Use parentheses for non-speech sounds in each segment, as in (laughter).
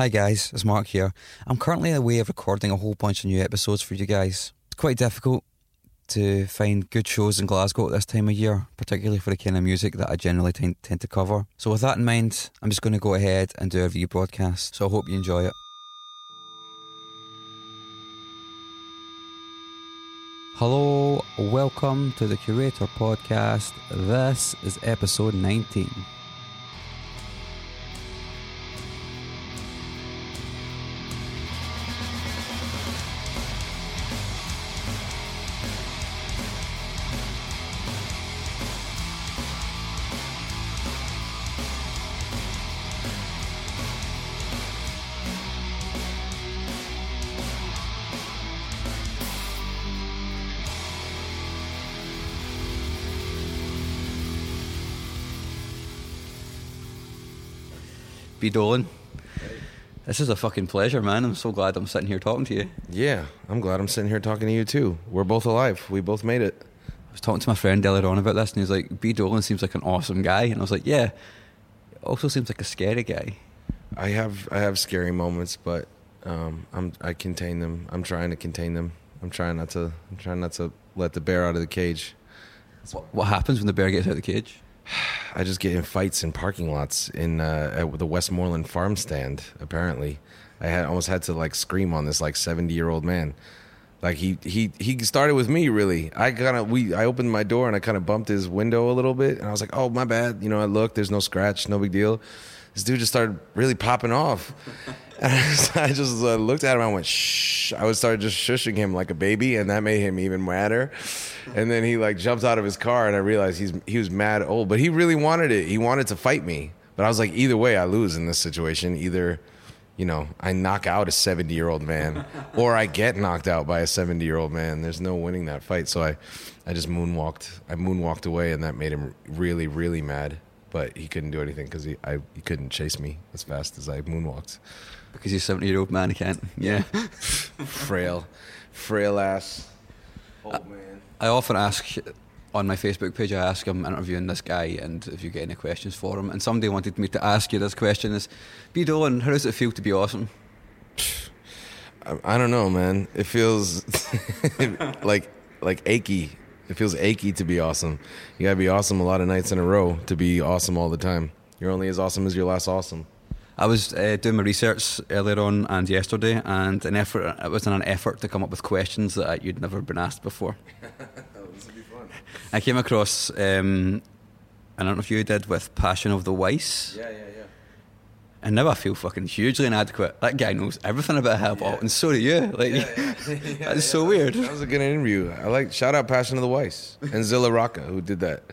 Hi guys, it's Mark here. I'm currently away of recording a whole bunch of new episodes for you guys. It's quite difficult to find good shows in Glasgow at this time of year, particularly for the kind of music that I generally tend, tend to cover. So, with that in mind, I'm just going to go ahead and do a review broadcast. So, I hope you enjoy it. Hello, welcome to the Curator Podcast. This is episode 19. B. Dolan. This is a fucking pleasure, man. I'm so glad I'm sitting here talking to you. Yeah, I'm glad I'm sitting here talking to you too. We're both alive. We both made it. I was talking to my friend earlier on about this, and he's like, B. Dolan seems like an awesome guy. And I was like, yeah. Also seems like a scary guy. I have I have scary moments, but um, I'm I contain them. I'm trying to contain them. I'm trying not to. I'm trying not to let the bear out of the cage. What, what happens when the bear gets out of the cage? I just get in fights in parking lots in uh, at the Westmoreland farm stand. Apparently, I had almost had to like scream on this like seventy year old man. Like he he he started with me really. I kind of we I opened my door and I kind of bumped his window a little bit and I was like, oh my bad. You know, I looked. There's no scratch. No big deal. This dude just started really popping off. (laughs) And I just uh, looked at him. I went, shh. I would start just shushing him like a baby, and that made him even madder. And then he like jumped out of his car, and I realized he's he was mad old, but he really wanted it. He wanted to fight me, but I was like, either way, I lose in this situation. Either, you know, I knock out a seventy year old man, (laughs) or I get knocked out by a seventy year old man. There's no winning that fight. So I, I just moonwalked. I moonwalked away, and that made him really, really mad. But he couldn't do anything because he I, he couldn't chase me as fast as I moonwalked. Because he's a 70 year old man, he can't. Yeah. (laughs) frail, frail ass old man. I often ask on my Facebook page, I ask him interviewing this guy and if you get any questions for him. And somebody wanted me to ask you this question is, B. Dolan, how does it feel to be awesome? I, I don't know, man. It feels (laughs) like like achy. It feels achy to be awesome. You gotta be awesome a lot of nights in a row to be awesome all the time. You're only as awesome as your last awesome. I was uh, doing my research earlier on and yesterday, and an effort. It was in an effort to come up with questions that you'd never been asked before. (laughs) this would be fun. I came across. Um, I don't know if you did with Passion of the Weiss. Yeah, yeah, yeah. And now I feel fucking hugely inadequate. That guy knows everything about hip hop, Yeah. and so do you. Like, (laughs) (laughs) that's so weird. That was a good interview. I like shout out Passion of the Weiss and Zilla Rocca who did that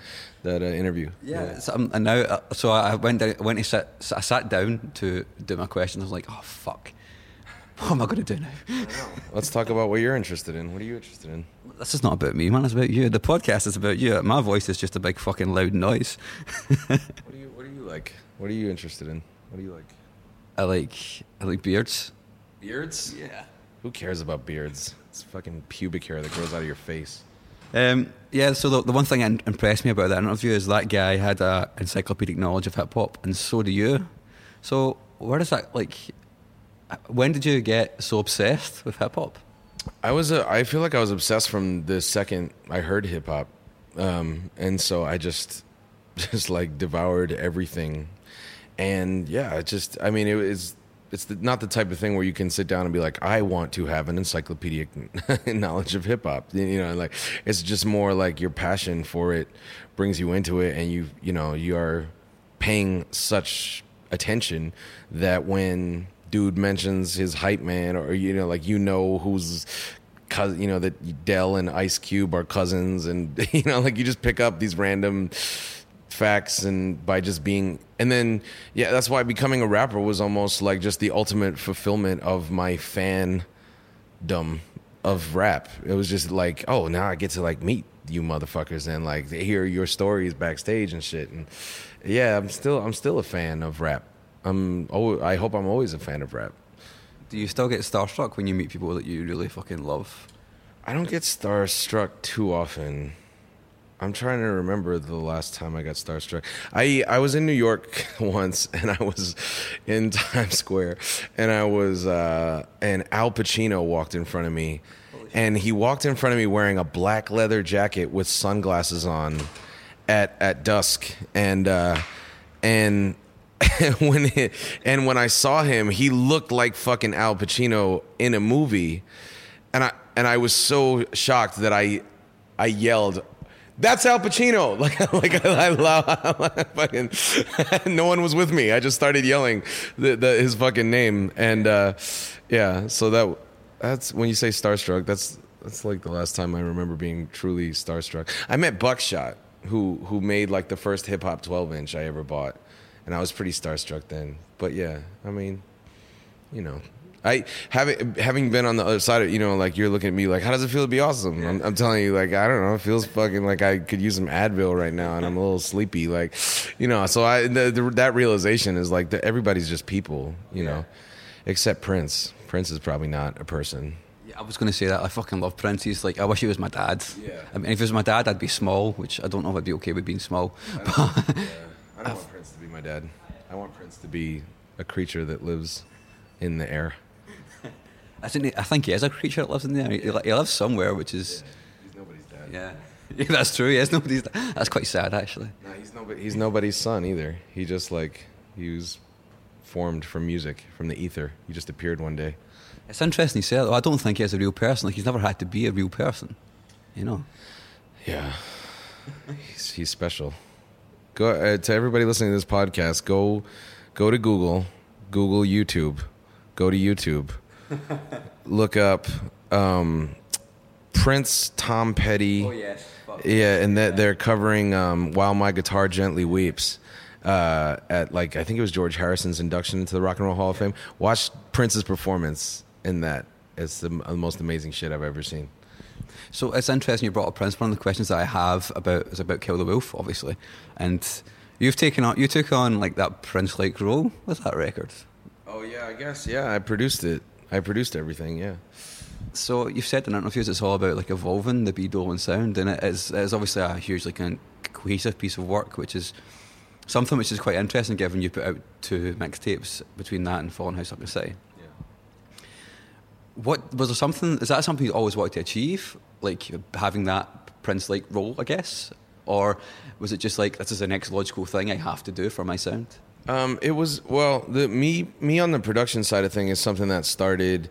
that uh, interview. Yeah. So, um, and now, uh, so I went down, went to sit, I sat down to do my questions. I was like, oh fuck, what am I going to do now? Let's talk about what you're interested in. What are you interested in? This is not about me, man. It's about you. The podcast is about you. My voice is just a big fucking loud noise. (laughs) What do you What do you like? What are you interested in? What do you like? I like, I like beards. Beards? Yeah. Who cares about beards? It's fucking pubic hair that grows out of your face. Um, yeah, so the, the one thing that impressed me about that interview is that guy had a encyclopedic knowledge of hip hop, and so do you. So where does that like? When did you get so obsessed with hip hop? I was a, I feel like I was obsessed from the second I heard hip hop, um, and so I just (laughs) just like devoured everything, and yeah, it just I mean it was it's the, not the type of thing where you can sit down and be like I want to have an encyclopedic (laughs) knowledge of hip hop, you know, like it's just more like your passion for it brings you into it, and you you know you are paying such attention that when dude mentions his hype man or you know like you know who's cousin you know that Del and Ice Cube are cousins and (laughs) you know like you just pick up these random facts and by just being and then yeah that's why becoming a rapper was almost like just the ultimate fulfillment of my fandom of rap. It was just like oh now i get to like meet you motherfuckers and like hear your stories backstage and shit. And yeah i'm still i'm still a fan of rap i'm oh i hope i'm always a fan of rap Do you still get starstruck when you meet people that you really fucking love? I don't get starstruck too often. I'm trying to remember the last time I got starstruck. I I was in New York (laughs) once, and I was in (laughs) Times Square, and I was uh, and Al Pacino walked in front of me, and he walked in front of me wearing a black leather jacket with sunglasses on, at at dusk, and uh, and (laughs) when it, and when I saw him, he looked like fucking Al Pacino in a movie, and I and I was so shocked that I I yelled, "That's Al Pacino!" (laughs) Like like I loud, (laughs) fucking. no one was with me. I just started yelling the, the, his fucking name, and uh, yeah. So that that's when you say starstruck. That's that's like the last time I remember being truly starstruck. I met Buckshot, who who made like the first hip hop 12 inch I ever bought, and I was pretty starstruck then. But yeah, I mean, you know. I having having been on the other side of you know like you're looking at me like how does it feel to be awesome? I'm, I'm telling you like I don't know it feels fucking like I could use some Advil right now and I'm a little sleepy like you know so I the, the, that realization is like the, everybody's just people you know except Prince Prince is probably not a person Yeah, I was going to say that. I fucking love Prince. He's like, I wish he was my dad. Yeah. I mean, if he was my dad, I'd be small, which I don't know if I'd be okay with being small. (laughs) But I don't (laughs) want Prince my dad I want Prince to be a creature that lives in the air (laughs) I think, I think he is a creature that lives in there. He, he lives somewhere, which is, he's nobody's dad yeah. (laughs) yeah. that's true. Yes, nobody's. That's quite sad, actually. No, he's nobody. He's nobody's son either. He just like he was formed from music, from the ether. He just appeared one day. It's interesting you say that. though. I don't think he's a real person. Like he's never had to be a real person. You know. Yeah, he's he's special. Go uh, to everybody listening to this podcast. Go go to Google, Google YouTube, go to YouTube. (laughs) Look up um, Prince Tom Petty. Oh, yes. Fuck. Yeah, and that they're covering um, "While My Guitar Gently Weeps" uh, at like I think it was George Harrison's induction into the Rock and Roll Hall of Fame. Watch Prince's performance in that. It's the, the most amazing shit I've ever seen. So it's interesting you brought up Prince. One of the questions that I have about is about Kill the Wolf, obviously, and you've taken on you took on like that Prince-like role with that record. Oh yeah, I guess yeah. I produced it. I produced everything. Yeah. So you've said in interviews it's all about like evolving the B. Dolan sound, and it is, it is obviously a hugely kind of cohesive piece of work, which is something which is quite interesting given you put out two mixtapes between that and Fallen House, Sunken City. What was there something? Is that something you always wanted to achieve, like having that Prince-like role, I guess, or was it just like this is the next logical thing I have to do for my sound? Um, it was well, the me me on the production side of thing is something that started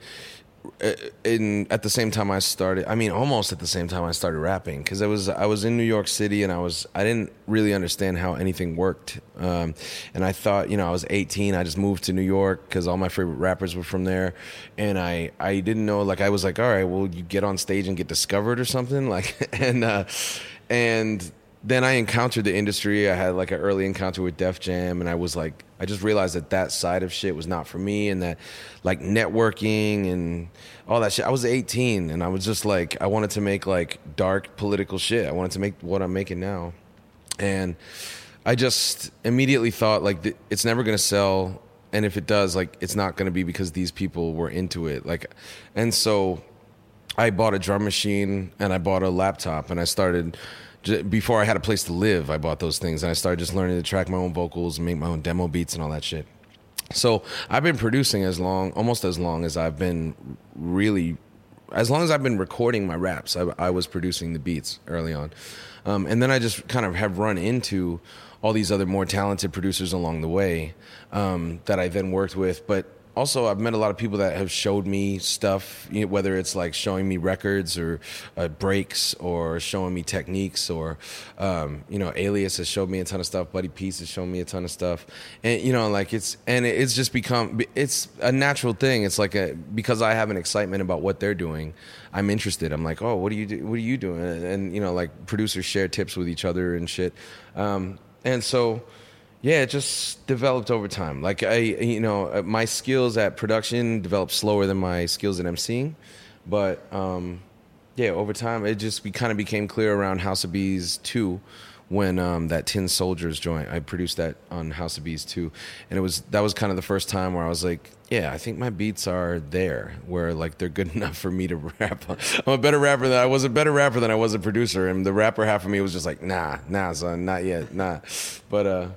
in at the same time I started. I mean, almost at the same time I started rapping because I was I was in New York City and I was I didn't really understand how anything worked. Um, and I thought, you know, I was 18. I just moved to New York because all my favorite rappers were from there, and I I didn't know. Like I was like, all right, well, you get on stage and get discovered or something. (laughs) Like and uh, and then I encountered the industry. I had like an early encounter with Def Jam, and I was like, I just realized that that side of shit was not for me, and that like networking and all that shit. I was 18, and I was just like, I wanted to make like dark political shit. I wanted to make what I'm making now, and I just immediately thought like it's never gonna sell, and if it does, like it's not gonna be because these people were into it. Like, and so I bought a drum machine and I bought a laptop and I started before I had a place to live. I bought those things and I started just learning to track my own vocals and make my own demo beats and all that shit. So I've been producing as long, almost as long as I've been really, as long as I've been recording my raps. I, I was producing the beats early on, um, and then I just kind of have run into all these other more talented producers along the way um, that I then worked with, but also I've met a lot of people that have showed me stuff, you know, whether it's like showing me records or uh, breaks or showing me techniques or, um, you know, Alias has showed me a ton of stuff. Buddy Peace has shown me a ton of stuff, and you know, like it's and it's just become it's a natural thing. It's like a because I have an excitement about what they're doing. I'm interested. I'm like, oh, what are you do? What are you doing? And, you know, like producers share tips with each other and shit. Um, and so yeah, it just developed over time. Like I, you know, uh, my skills at production developed slower than my skills at emceeing, but um, yeah, over time it just be, kind of became clear around House of Bees two when um, that Tin Soldiers joint. I produced that on House of Bees too, and it was that was kind of the first time where I was like, yeah, I think my beats are there, where like they're good (laughs) enough for me to rap. I'm a better rapper than I was a better rapper than I was a producer, and the rapper half of me was just like, nah, nah, son, not yet, nah. But uh,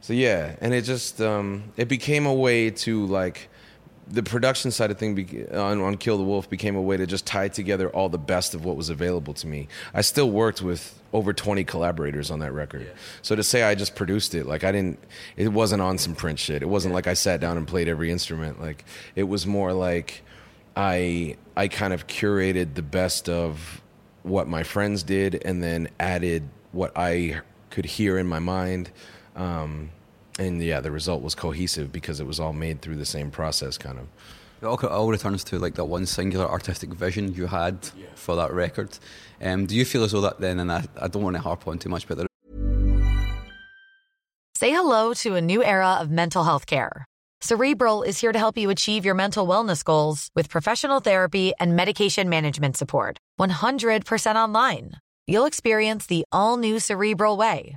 so yeah, and it just um, it became a way to like the production side of thing be, on, on Kill the Wolf became a way to just tie together all the best of what was available to me. I still worked with over 20 collaborators on that record. Yeah. So to say I just produced it, like I didn't, it wasn't on some Prince shit. It wasn't yeah. like I sat down and played every instrument. Like it was more like I, I kind of curated the best of what my friends did and then added what I could hear in my mind. Um, and yeah, the result was cohesive because it was all made through the same process, kind of. It all, all returns to like that one singular artistic vision you had yeah. for that record. Um, do you feel as though that then, and I, I don't want to harp on too much, but there... say hello to a new era of mental health care. Cerebral is here to help you achieve your mental wellness goals with professional therapy and medication management support. 100% online. You'll experience the all new Cerebral Way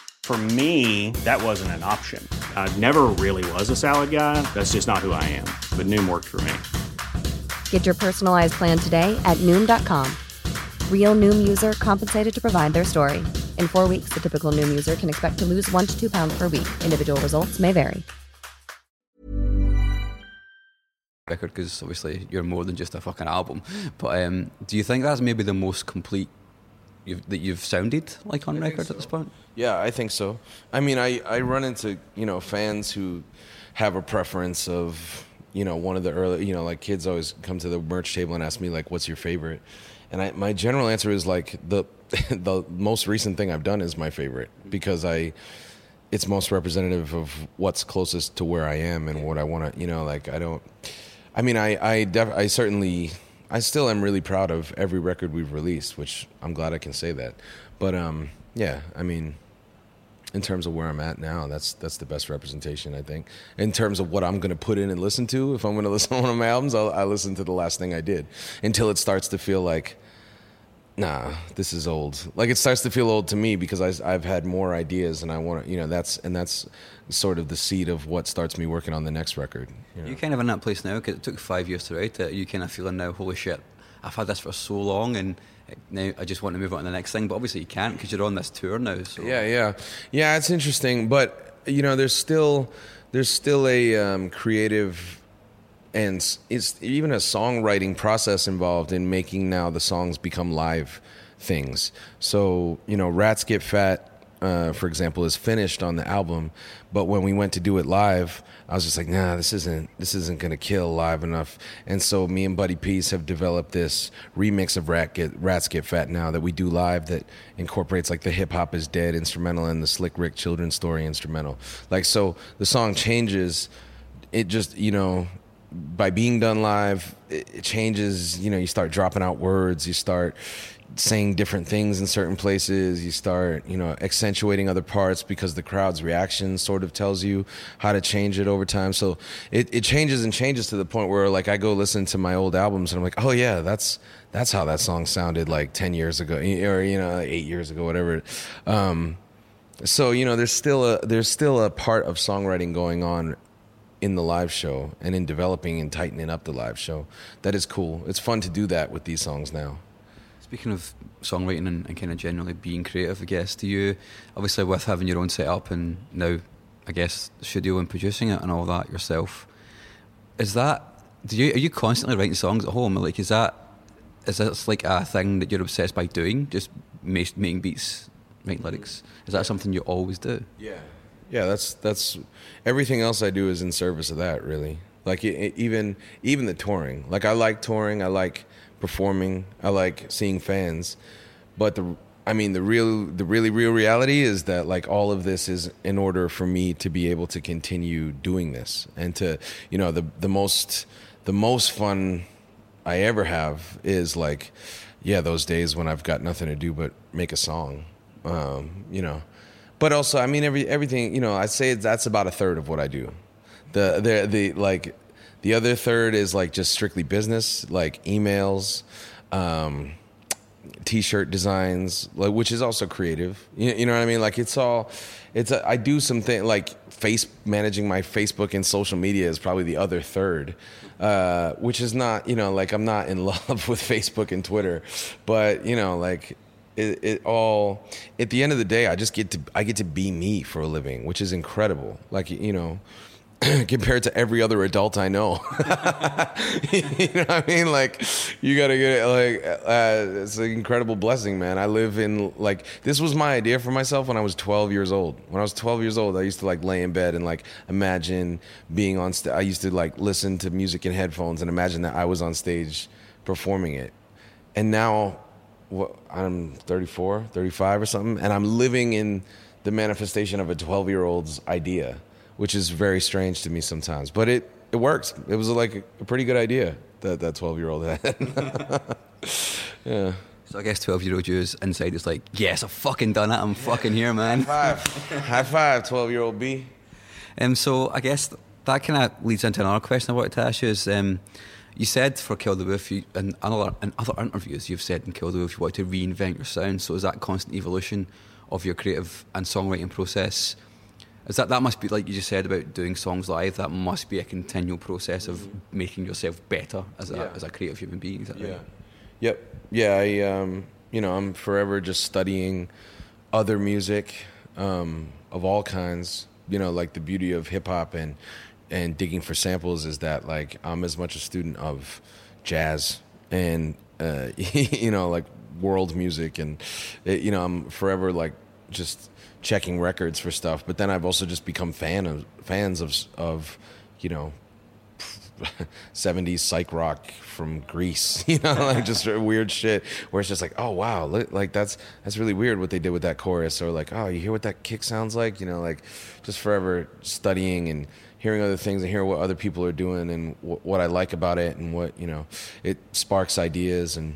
For me, that wasn't an option. I never really was a salad guy. That's just not who I am. But Noom worked for me. Get your personalized plan today at Noom.com. Real Noom user compensated to provide their story. In four weeks, the typical Noom user can expect to lose one to two pounds per week. Individual results may vary. Record, because obviously you're more than just a fucking album. But um, do you think that's maybe the most complete you've, that you've sounded like on record so. at this point? Yeah, I think so. I mean, I, I run into you know fans who have a preference of you know one of the early you know like kids always come to the merch table and ask me like what's your favorite, and I, my general answer is like the (laughs) the most recent thing I've done is my favorite because I it's most representative of what's closest to where I am and what I want to you know like I don't. I mean, I I, def- I certainly I still am really proud of every record we've released, which I'm glad I can say that. But um, yeah, I mean, in terms of where I'm at now, that's that's the best representation I think. In terms of what I'm going to put in and listen to, if I'm going (laughs) to listen to one of my albums, I'll, I listen to the last thing I did until it starts to feel like, nah, this is old. Like it starts to feel old to me because I, I've had more ideas and I want to, you know, that's and that's sort of the seed of what starts me working on the next record. You know? You're kind of in that place now because it took five years to write it. You kind of feeling now, holy shit, I've had this for so long and now I just want to move on to the next thing. But obviously you can't because you're on this tour now. So. Yeah, yeah, yeah. It's interesting, but you know, there's still there's still a um, creative and it's even a songwriting process involved in making now the songs become live things. So you know, Rats Get Fat uh, for example, is finished on the album, but when we went to do it live, I was just like, nah, this isn't this isn't gonna kill live enough. And so me and Buddy Peace have developed this remix of Rat Get Rats Get Fat now that we do live that incorporates like the hip hop is dead instrumental and the Slick Rick children's story instrumental. Like so, the song changes. It just you know by being done live, it changes. You know, you start dropping out words. You start, saying different things in certain places. You start, you know, accentuating other parts because the crowd's reaction sort of tells you how to change it over time. So it, it changes and changes to the point where like I go listen to my old albums and I'm like, oh yeah, that's that's how that song sounded like ten years ago or you know eight years ago, whatever. Um, so you know, there's still a there's still a part of songwriting going on in the live show and in developing and tightening up the live show. That is cool. It's fun to do that with these songs now. Speaking of songwriting and, and kind of generally being creative, I guess, do you, obviously with having your own setup and now, I guess, studio and producing it and all that yourself, is that, do you, are you constantly writing songs at home? Like, is that, is this like a thing that you're obsessed by doing? Just making beats, writing lyrics? Is that something you always do? Yeah. Yeah, that's that's everything else I do is in service of that, really. Like it, it, even even the touring. Like I like touring. I like performing. I like seeing fans. But the I mean the real the really real reality is that like all of this is in order for me to be able to continue doing this and to you know the the most the most fun I ever have is like yeah those days when I've got nothing to do but make a song um, you know but also I mean every everything you know I'd say that's about a third of what I do. The the the like the other third is like just strictly business like emails um, t-shirt designs like which is also creative. You, you know what i mean? Like it's all it's a, i do something like face managing my facebook and social media is probably the other third uh, which is not you know like i'm not in (laughs) love with facebook and twitter. But you know like it, it all at the end of the day i just get to i get to be me for a living which is incredible like you know (clears throat) compared to every other adult I know. (laughs) you know what I mean? Like, you gotta get it. Like, uh, it's an incredible blessing, man. I live in like this was my idea for myself when I was 12 years old. When I was 12 years old, I used to like lay in bed and like imagine being on. stage I used to like listen to music in headphones and imagine that I was on stage performing it. And now, what, I'm 34, 35 or something, and I'm living in the manifestation of a 12 year old's idea which is very strange to me sometimes. But it it works. It was like a pretty good idea that that twelve year old had. (laughs) yeah. So I guess twelve year old Jews inside is like, yes, I've fucking done it. I'm fucking here, man. High five, high five, 12 year old B. Um, so I guess that kind of leads into another question I wanted to ask you is. Um, you said for Kill the Wolf, you, in, other, in other interviews, you've said in Kill the Wolf you want to reinvent your sound. So is that constant evolution of your creative and songwriting process is that that must be like you just said about doing songs live? That must be a continual process of mm-hmm. making yourself better as a yeah. as a creative human being. yeah. Right? Yep. Yeah. I um, you know I'm forever just studying other music um, of all kinds. You know, like the beauty of hip hop and and digging for samples is that like I'm as much a student of jazz and uh, (laughs) you know like world music and it, you know I'm forever like just checking records for stuff. But then I've also just become fan of fans of of you know. (laughs) 70s psych rock from Greece, (laughs) you know, like just weird shit where it's just like, oh wow, like that's that's really weird what they did with that chorus, or like, oh, you hear what that kick sounds like, you know, like just forever studying and hearing other things and hearing what other people are doing and w- what I like about it and what you know, it sparks ideas and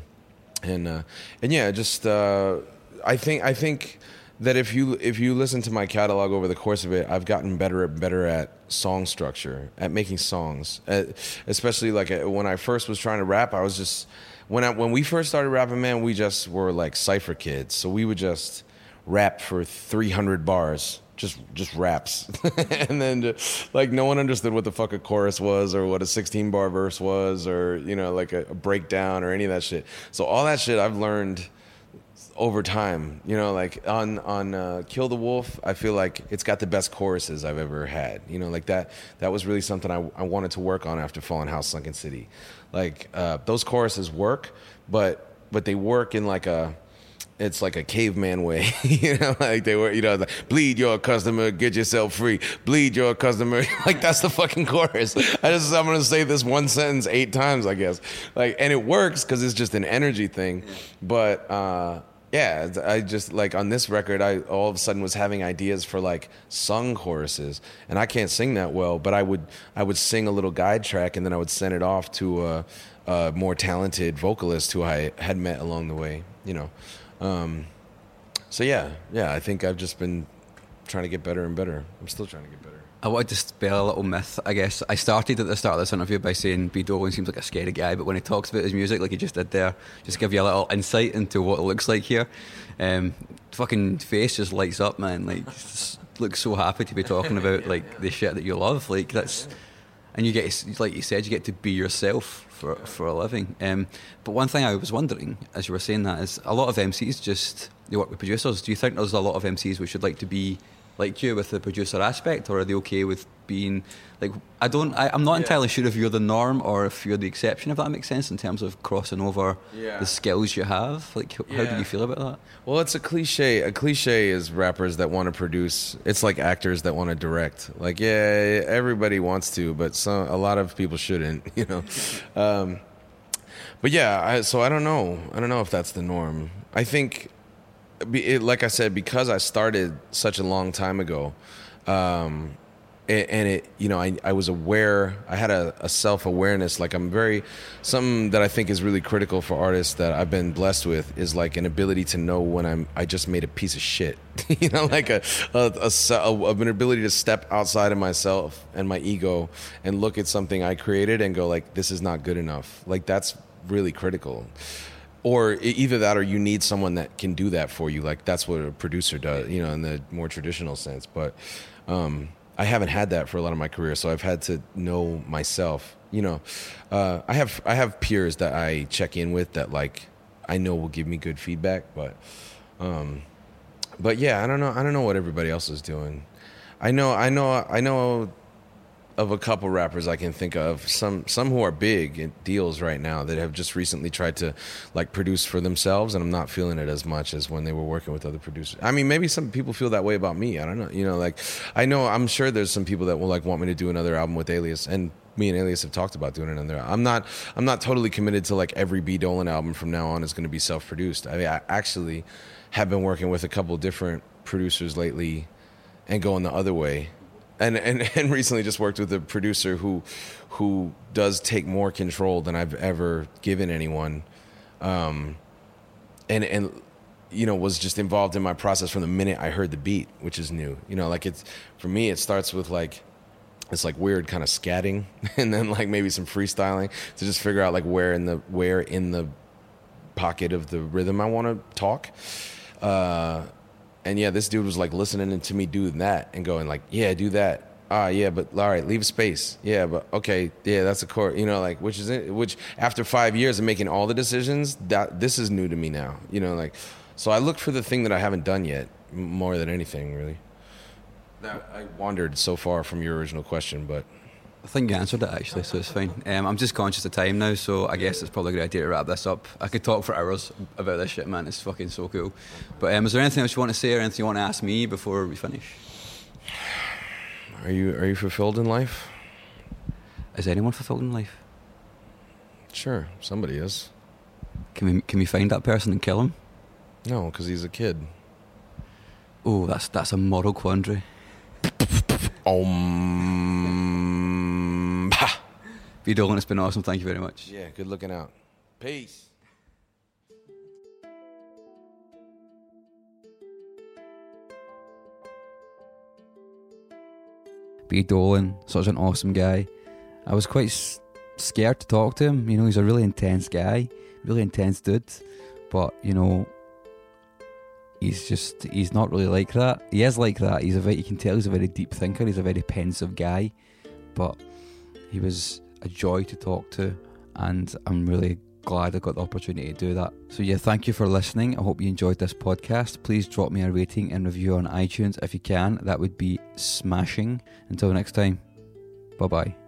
and uh, and yeah, just uh, I think I think that if you if you listen to my catalog over the course of it, I've gotten better and better at song structure, at making songs. At, especially like uh, when I first was trying to rap, I was just when I, when we first started rapping, man, we just were like cipher kids. So we would just rap for 300 bars, just just raps, (laughs) and then just, like no one understood what the fuck a chorus was or what a 16 bar verse was or you know like a, a breakdown or any of that shit. So all that shit I've learned over time. You know, like on on uh, Kill the Wolf, I feel like it's got the best choruses I've ever had. You know, like that that was really something I, I wanted to work on after Fallen House, Sunken City. Like uh, those choruses work, but but they work in like a it's like a caveman way, (laughs) you know, like they were, you know, like, bleed your customer, get yourself free. Bleed your customer, (laughs) like that's the fucking chorus. I just I'm gonna say this one sentence eight times, I guess, like, and it works because it's just an energy thing, but. uh yeah, I just like on this record, I all of a sudden was having ideas for like sung choruses, and I can't sing that well, but I would I would sing a little guide track, and then I would send it off to a, a more talented vocalist who I had met along the way, you know. Um, so yeah, yeah, I think I've just been trying to get better and better. I'm still trying to get better. I wanted to dispel a little myth, I guess. I started at the start of this interview by saying B. Dolan seems like a scary guy, but when he talks about his music, like he just did there, just give you a little insight into what it looks like here. Um, fucking face just lights up, man. Like, (laughs) looks so happy to be talking about like the shit that you love. Like, that's and you get to, like you said, you get to be yourself for for a living. Um, but one thing I was wondering, as you were saying that, is a lot of MCs just they work with producers. Do you think there's a lot of MCs which would like to be like you with the producer aspect, or are they okay with being like? I don't. I, I'm not Yeah. entirely sure if you're the norm or if you're the exception. If that makes sense in terms of crossing over Yeah. the skills you have. Like, how do you feel about that? Well, it's a cliche. A cliche is rappers that want to produce. It's like actors that want to direct. Like, yeah, everybody wants to, but some a lot of people shouldn't. (laughs) You know. (laughs) Um, but yeah, I, so I don't know. I don't know if that's the norm. I think, it, like I said, because I started such a long time ago, um, a- and it, you know, I, I was aware. I had a, a self awareness. Like I'm very, something that I think is really critical for artists that I've been blessed with is like an ability to know when I'm. I just made a piece of shit. (laughs) you know, like a, a, a, a an ability to step outside of myself and my ego and look at something I created and go like, this is not good enough. Like that's really critical or either that or you need someone that can do that for you like that's what a producer does you know in the more traditional sense. But um, i haven't had that for a lot of my career so i've had to know myself you know. Uh, i have i have peers that i check in with that like i know will give me good feedback but um, but yeah i don't know i don't know what everybody else is doing. I know i know i know of a couple rappers I can think of, some some who are big deals right now that have just recently tried to like produce for themselves, and I'm not feeling it as much as when they were working with other producers. I mean, maybe some people feel that way about me. I don't know. You know, like I know I'm sure there's some people that will like want me to do another album with Alias, and me and Alias have talked about doing another. I'm not I'm not totally committed to like every B Dolan album from now on is going to be self produced. I mean, I actually have been working with a couple different producers lately and going the other way. And, and (laughs) and recently just worked with a producer who who does take more control than I've ever given anyone. Um and and you know was just involved in my process from the minute I heard the beat, which is new. You know, like it's for me it starts with like it's like weird kind of scatting (laughs) and then like maybe some freestyling to just figure out like where in the where in the pocket of the rhythm I want to talk. Uh, and yeah, this dude was like listening to me do that and going like, yeah, do that. Ah, yeah, but all right, leave space. Yeah, but okay, yeah, that's a core. You know, like which is it? Which after five years of making all the decisions, that this is new to me now. You know, like so I look for the thing that I haven't done yet more than anything, really. That I wandered so far from your original question, but I think you answered it actually, so it's fine. Um, I'm just conscious of time now, so I guess it's probably a good idea to wrap this up. I could talk for hours about this shit, man. It's fucking so cool. But um, is there anything else you want to say or anything you want to ask me before we finish? are you are you fulfilled in life? Is anyone fulfilled in life? Sure, somebody is. Can we can we find that person and kill him? No, because he's a kid. Oh, that's that's a moral quandary. Um. B Dolan, it's been awesome. Thank you very much. Yeah, good looking out. Peace. B Dolan, such an awesome guy. I was quite s- scared to talk to him. You know, he's a really intense guy, really intense dude. But you know, he's just he's not really like that. He is like that. He's a very you can tell he's a very deep thinker. He's a very pensive guy, but he was a joy to talk to, and I'm really glad I got the opportunity to do that. So yeah, thank you for listening. I hope you enjoyed this podcast. Please drop me a rating and review on iTunes if you can. That would be smashing. Until next time, bye bye.